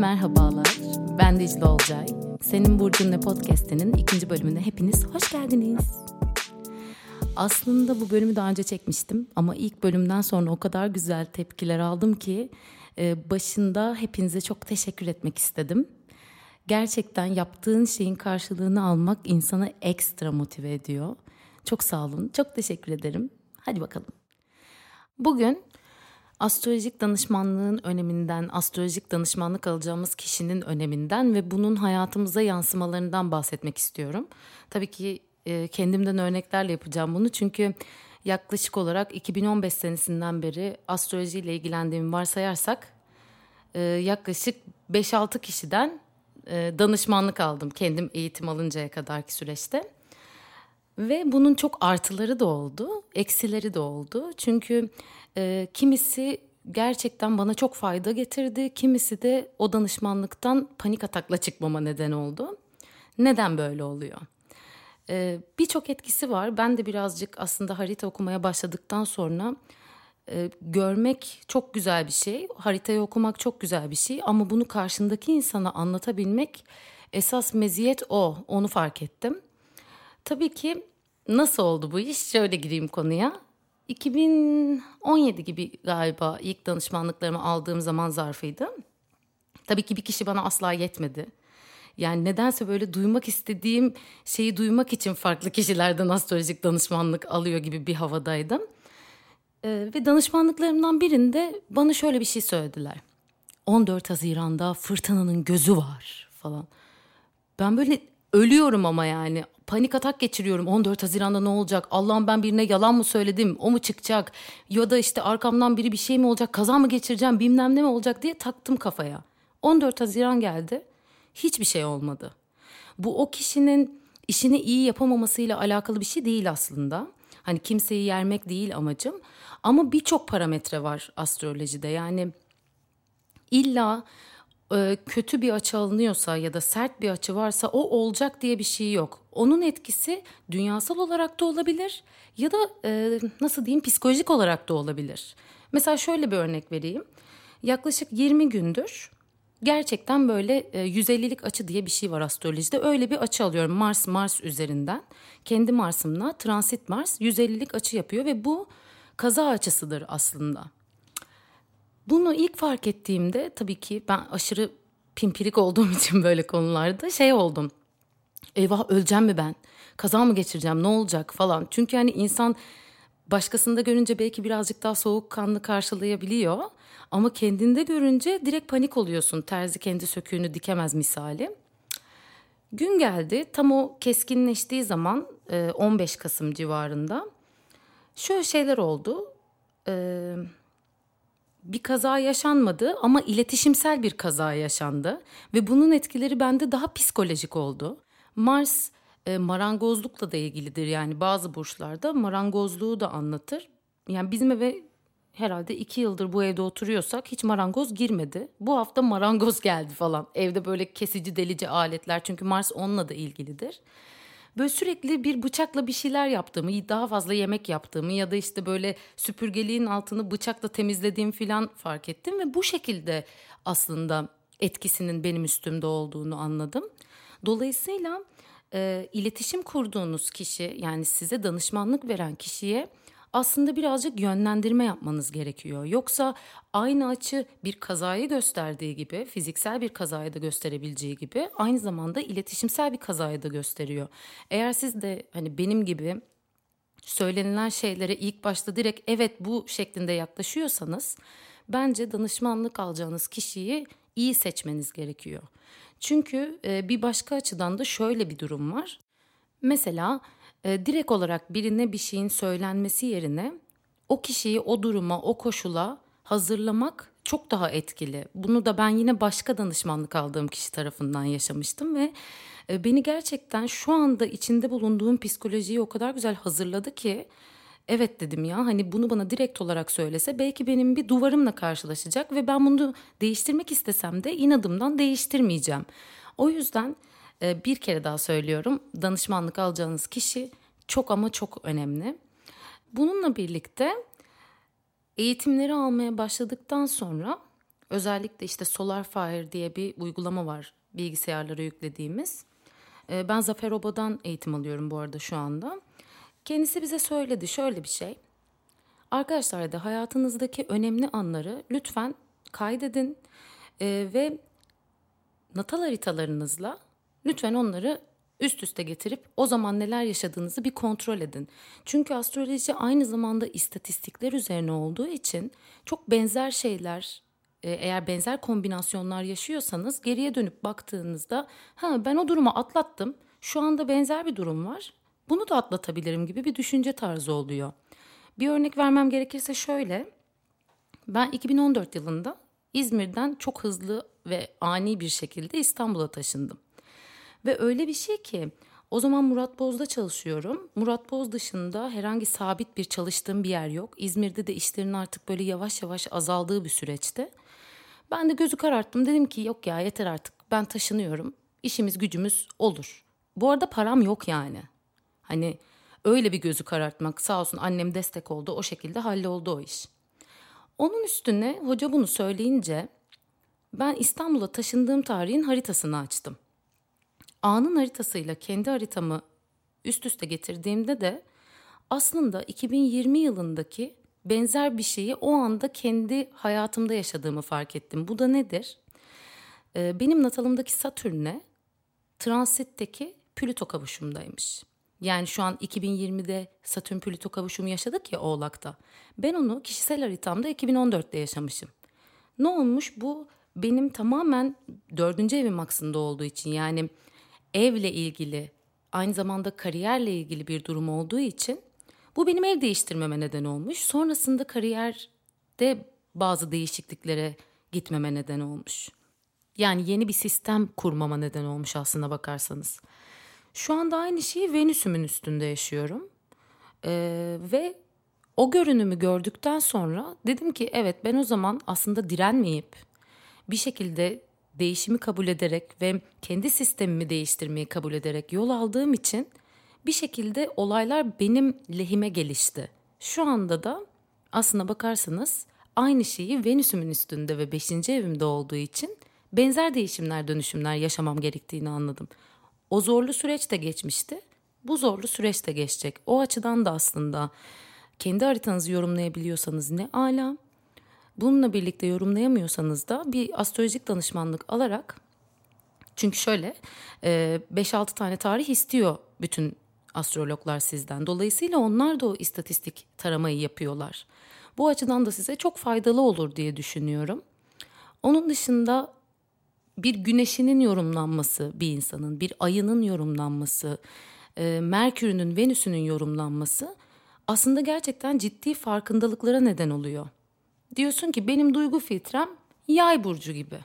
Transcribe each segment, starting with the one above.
merhabalar. Ben Dicle Olcay. Senin Burcun Ne Podcast'inin ikinci bölümüne hepiniz hoş geldiniz. Aslında bu bölümü daha önce çekmiştim ama ilk bölümden sonra o kadar güzel tepkiler aldım ki e, başında hepinize çok teşekkür etmek istedim. Gerçekten yaptığın şeyin karşılığını almak insanı ekstra motive ediyor. Çok sağ olun, çok teşekkür ederim. Hadi bakalım. Bugün astrolojik danışmanlığın öneminden, astrolojik danışmanlık alacağımız kişinin öneminden ve bunun hayatımıza yansımalarından bahsetmek istiyorum. Tabii ki e, kendimden örneklerle yapacağım bunu çünkü yaklaşık olarak 2015 senesinden beri astrolojiyle ilgilendiğimi varsayarsak e, yaklaşık 5-6 kişiden e, danışmanlık aldım kendim eğitim alıncaya kadarki süreçte. Ve bunun çok artıları da oldu, eksileri de oldu. Çünkü e, kimisi gerçekten bana çok fayda getirdi, kimisi de o danışmanlıktan panik atakla çıkmama neden oldu. Neden böyle oluyor? E, Birçok etkisi var. Ben de birazcık aslında harita okumaya başladıktan sonra e, görmek çok güzel bir şey. Haritayı okumak çok güzel bir şey ama bunu karşındaki insana anlatabilmek esas meziyet o. Onu fark ettim. Tabii ki nasıl oldu bu iş? Şöyle gireyim konuya. 2017 gibi galiba ilk danışmanlıklarımı aldığım zaman zarfıydı. Tabii ki bir kişi bana asla yetmedi. Yani nedense böyle duymak istediğim şeyi duymak için farklı kişilerden astrolojik danışmanlık alıyor gibi bir havadaydım. Ee, ve danışmanlıklarımdan birinde bana şöyle bir şey söylediler. 14 Haziran'da fırtınanın gözü var falan. Ben böyle ölüyorum ama yani panik atak geçiriyorum. 14 Haziran'da ne olacak? Allah'ım ben birine yalan mı söyledim? O mu çıkacak? Ya da işte arkamdan biri bir şey mi olacak? Kaza mı geçireceğim? Bilmem ne mi olacak diye taktım kafaya. 14 Haziran geldi. Hiçbir şey olmadı. Bu o kişinin işini iyi yapamamasıyla alakalı bir şey değil aslında. Hani kimseyi yermek değil amacım. Ama birçok parametre var astrolojide. Yani illa e, kötü bir açı alınıyorsa ya da sert bir açı varsa o olacak diye bir şey yok. Onun etkisi dünyasal olarak da olabilir ya da e, nasıl diyeyim psikolojik olarak da olabilir. Mesela şöyle bir örnek vereyim. Yaklaşık 20 gündür gerçekten böyle e, 150'lik açı diye bir şey var astrolojide. Öyle bir açı alıyorum Mars Mars üzerinden. Kendi Mars'ımla transit Mars 150'lik açı yapıyor ve bu kaza açısıdır aslında. Bunu ilk fark ettiğimde tabii ki ben aşırı pimpirik olduğum için böyle konularda şey oldum. Eyvah öleceğim mi ben? Kaza mı geçireceğim? Ne olacak falan. Çünkü hani insan başkasında görünce belki birazcık daha soğukkanlı karşılayabiliyor. Ama kendinde görünce direkt panik oluyorsun. Terzi kendi söküğünü dikemez misali. Gün geldi tam o keskinleştiği zaman 15 Kasım civarında şöyle şeyler oldu. Eee bir kaza yaşanmadı ama iletişimsel bir kaza yaşandı ve bunun etkileri bende daha psikolojik oldu. Mars e, marangozlukla da ilgilidir yani bazı burçlarda marangozluğu da anlatır. Yani bizim eve herhalde iki yıldır bu evde oturuyorsak hiç marangoz girmedi. Bu hafta marangoz geldi falan. Evde böyle kesici delici aletler çünkü Mars onunla da ilgilidir böyle sürekli bir bıçakla bir şeyler yaptığımı, daha fazla yemek yaptığımı ya da işte böyle süpürgeliğin altını bıçakla temizlediğim falan fark ettim ve bu şekilde aslında etkisinin benim üstümde olduğunu anladım. Dolayısıyla e, iletişim kurduğunuz kişi yani size danışmanlık veren kişiye aslında birazcık yönlendirme yapmanız gerekiyor. Yoksa aynı açı bir kazayı gösterdiği gibi, fiziksel bir kazayı da gösterebileceği gibi aynı zamanda iletişimsel bir kazayı da gösteriyor. Eğer siz de hani benim gibi söylenilen şeylere ilk başta direkt evet bu şeklinde yaklaşıyorsanız bence danışmanlık alacağınız kişiyi iyi seçmeniz gerekiyor. Çünkü bir başka açıdan da şöyle bir durum var. Mesela e, direkt olarak birine bir şeyin söylenmesi yerine o kişiyi o duruma, o koşula hazırlamak çok daha etkili. Bunu da ben yine başka danışmanlık aldığım kişi tarafından yaşamıştım ve e, beni gerçekten şu anda içinde bulunduğum psikolojiyi o kadar güzel hazırladı ki evet dedim ya hani bunu bana direkt olarak söylese belki benim bir duvarımla karşılaşacak ve ben bunu değiştirmek istesem de inadımdan değiştirmeyeceğim. O yüzden ee, bir kere daha söylüyorum danışmanlık alacağınız kişi çok ama çok önemli. Bununla birlikte eğitimleri almaya başladıktan sonra Özellikle işte SolarFire diye bir uygulama var bilgisayarlara yüklediğimiz. Ee, ben Zafer Oba'dan eğitim alıyorum bu arada şu anda. Kendisi bize söyledi şöyle bir şey. Arkadaşlar da hayatınızdaki önemli anları lütfen kaydedin ee, ve natal haritalarınızla lütfen onları üst üste getirip o zaman neler yaşadığınızı bir kontrol edin. Çünkü astroloji aynı zamanda istatistikler üzerine olduğu için çok benzer şeyler e, eğer benzer kombinasyonlar yaşıyorsanız geriye dönüp baktığınızda ha ben o durumu atlattım. Şu anda benzer bir durum var. Bunu da atlatabilirim gibi bir düşünce tarzı oluyor. Bir örnek vermem gerekirse şöyle. Ben 2014 yılında İzmir'den çok hızlı ve ani bir şekilde İstanbul'a taşındım. Ve öyle bir şey ki o zaman Murat Boz'da çalışıyorum. Murat Boz dışında herhangi sabit bir çalıştığım bir yer yok. İzmir'de de işlerin artık böyle yavaş yavaş azaldığı bir süreçte. Ben de gözü kararttım. Dedim ki yok ya yeter artık ben taşınıyorum. İşimiz gücümüz olur. Bu arada param yok yani. Hani öyle bir gözü karartmak sağ olsun annem destek oldu. O şekilde halloldu o iş. Onun üstüne hoca bunu söyleyince ben İstanbul'a taşındığım tarihin haritasını açtım. Anın haritasıyla kendi haritamı üst üste getirdiğimde de aslında 2020 yılındaki benzer bir şeyi o anda kendi hayatımda yaşadığımı fark ettim. Bu da nedir? Ee, benim natalımdaki Satürn'e transitteki Plüto kavuşumdaymış. Yani şu an 2020'de Satürn Plüto kavuşumu yaşadık ya Oğlak'ta. Ben onu kişisel haritamda 2014'te yaşamışım. Ne olmuş? Bu benim tamamen dördüncü evim aksında olduğu için yani evle ilgili aynı zamanda kariyerle ilgili bir durum olduğu için bu benim ev değiştirmeme neden olmuş. Sonrasında kariyerde bazı değişikliklere gitmeme neden olmuş. Yani yeni bir sistem kurmama neden olmuş aslında bakarsanız. Şu anda aynı şeyi Venüs'ümün üstünde yaşıyorum. Ee, ve o görünümü gördükten sonra dedim ki evet ben o zaman aslında direnmeyip bir şekilde değişimi kabul ederek ve kendi sistemimi değiştirmeyi kabul ederek yol aldığım için bir şekilde olaylar benim lehime gelişti. Şu anda da aslına bakarsanız aynı şeyi Venüs'ümün üstünde ve 5. evimde olduğu için benzer değişimler, dönüşümler yaşamam gerektiğini anladım. O zorlu süreç de geçmişti. Bu zorlu süreç de geçecek. O açıdan da aslında kendi haritanızı yorumlayabiliyorsanız ne ala. Bununla birlikte yorumlayamıyorsanız da bir astrolojik danışmanlık alarak çünkü şöyle 5-6 tane tarih istiyor bütün astrologlar sizden. Dolayısıyla onlar da o istatistik taramayı yapıyorlar. Bu açıdan da size çok faydalı olur diye düşünüyorum. Onun dışında bir güneşinin yorumlanması bir insanın, bir ayının yorumlanması, e, Merkür'ünün, Venüs'ünün yorumlanması aslında gerçekten ciddi farkındalıklara neden oluyor. Diyorsun ki benim duygu filtrem yay burcu gibi.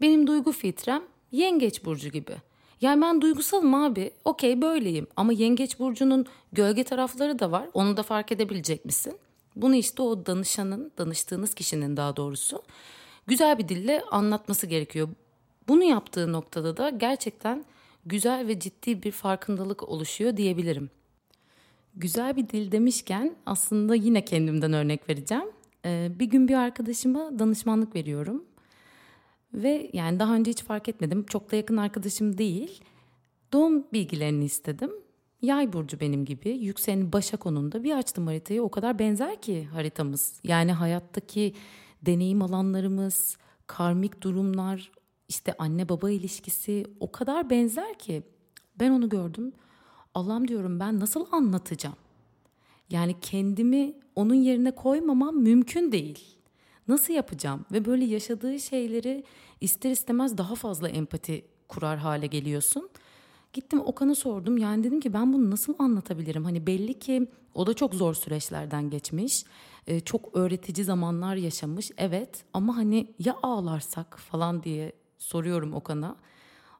Benim duygu filtrem yengeç burcu gibi. Yani ben duygusalım abi. Okey böyleyim. Ama yengeç burcunun gölge tarafları da var. Onu da fark edebilecek misin? Bunu işte o danışanın, danıştığınız kişinin daha doğrusu güzel bir dille anlatması gerekiyor. Bunu yaptığı noktada da gerçekten güzel ve ciddi bir farkındalık oluşuyor diyebilirim. Güzel bir dil demişken aslında yine kendimden örnek vereceğim. Ee, bir gün bir arkadaşıma danışmanlık veriyorum. Ve yani daha önce hiç fark etmedim. Çok da yakın arkadaşım değil. Doğum bilgilerini istedim. Yay burcu benim gibi. Yükselen Başak onunda bir açtım haritayı. O kadar benzer ki haritamız. Yani hayattaki deneyim alanlarımız, karmik durumlar, işte anne baba ilişkisi o kadar benzer ki. Ben onu gördüm. Allah'ım diyorum ben nasıl anlatacağım? Yani kendimi onun yerine koymamam mümkün değil. Nasıl yapacağım? Ve böyle yaşadığı şeyleri ister istemez daha fazla empati kurar hale geliyorsun. Gittim Okan'a sordum. Yani dedim ki ben bunu nasıl anlatabilirim? Hani belli ki o da çok zor süreçlerden geçmiş. Ee, çok öğretici zamanlar yaşamış. Evet ama hani ya ağlarsak falan diye soruyorum Okan'a.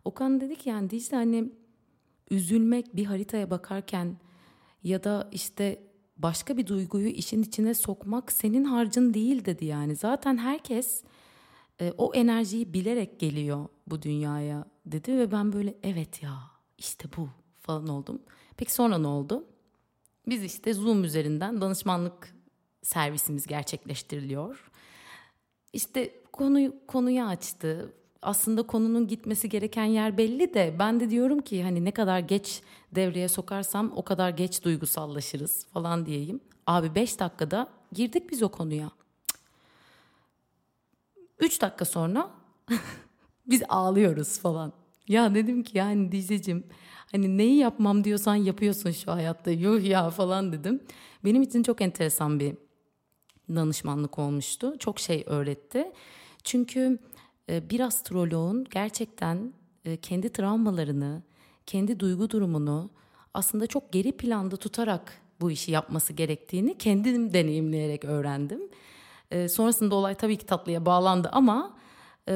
Okan dedi ki yani Dicle hani üzülmek bir haritaya bakarken ya da işte başka bir duyguyu işin içine sokmak senin harcın değil dedi yani. Zaten herkes e, o enerjiyi bilerek geliyor bu dünyaya dedi ve ben böyle evet ya işte bu falan oldum. Peki sonra ne oldu? Biz işte Zoom üzerinden danışmanlık servisimiz gerçekleştiriliyor. İşte konu konuyu açtı. Aslında konunun gitmesi gereken yer belli de ben de diyorum ki hani ne kadar geç devreye sokarsam o kadar geç duygusallaşırız falan diyeyim. Abi 5 dakikada girdik biz o konuya. 3 dakika sonra biz ağlıyoruz falan. Ya dedim ki yani dizecim hani neyi yapmam diyorsan yapıyorsun şu hayatta yuh ya falan dedim. Benim için çok enteresan bir danışmanlık olmuştu. Çok şey öğretti. Çünkü bir astroloğun gerçekten e, kendi travmalarını, kendi duygu durumunu aslında çok geri planda tutarak bu işi yapması gerektiğini kendim deneyimleyerek öğrendim. E, sonrasında olay tabii ki tatlıya bağlandı ama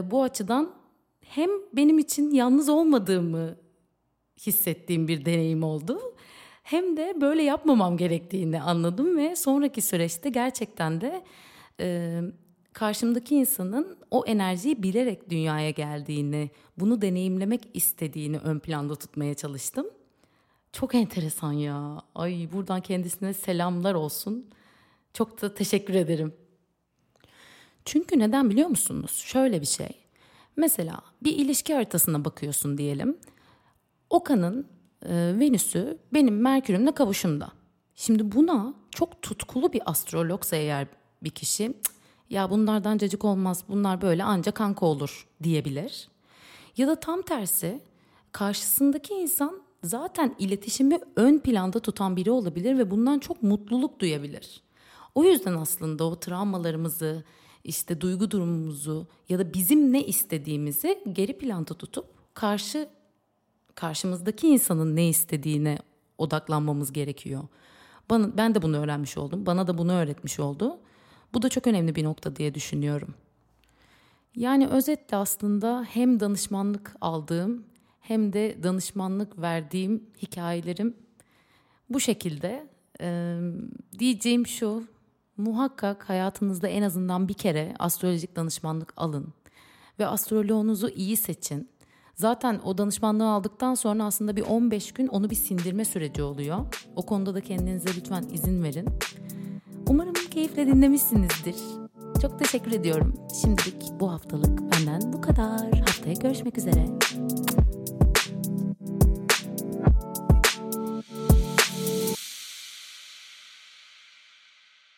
bu açıdan hem benim için yalnız olmadığımı hissettiğim bir deneyim oldu. Hem de böyle yapmamam gerektiğini anladım ve sonraki süreçte gerçekten de e, karşımdaki insanın o enerjiyi bilerek dünyaya geldiğini, bunu deneyimlemek istediğini ön planda tutmaya çalıştım. Çok enteresan ya. Ay buradan kendisine selamlar olsun. Çok da teşekkür ederim. Çünkü neden biliyor musunuz? Şöyle bir şey. Mesela bir ilişki haritasına bakıyorsun diyelim. Okan'ın e, Venüs'ü benim Merkür'ümle kavuşumda. Şimdi buna çok tutkulu bir astrologsa eğer bir kişi ya bunlardan cacık olmaz bunlar böyle ancak kanka olur diyebilir. Ya da tam tersi karşısındaki insan zaten iletişimi ön planda tutan biri olabilir ve bundan çok mutluluk duyabilir. O yüzden aslında o travmalarımızı, işte duygu durumumuzu ya da bizim ne istediğimizi geri planda tutup karşı karşımızdaki insanın ne istediğine odaklanmamız gerekiyor. Bana, ben de bunu öğrenmiş oldum. Bana da bunu öğretmiş oldu. Bu da çok önemli bir nokta diye düşünüyorum. Yani özetle aslında hem danışmanlık aldığım hem de danışmanlık verdiğim hikayelerim bu şekilde. Ee, diyeceğim şu, muhakkak hayatınızda en azından bir kere astrolojik danışmanlık alın ve astroloğunuzu iyi seçin. Zaten o danışmanlığı aldıktan sonra aslında bir 15 gün onu bir sindirme süreci oluyor. O konuda da kendinize lütfen izin verin. Umarım keyifle dinlemişsinizdir. Çok teşekkür ediyorum. Şimdilik bu haftalık benden bu kadar. Haftaya görüşmek üzere.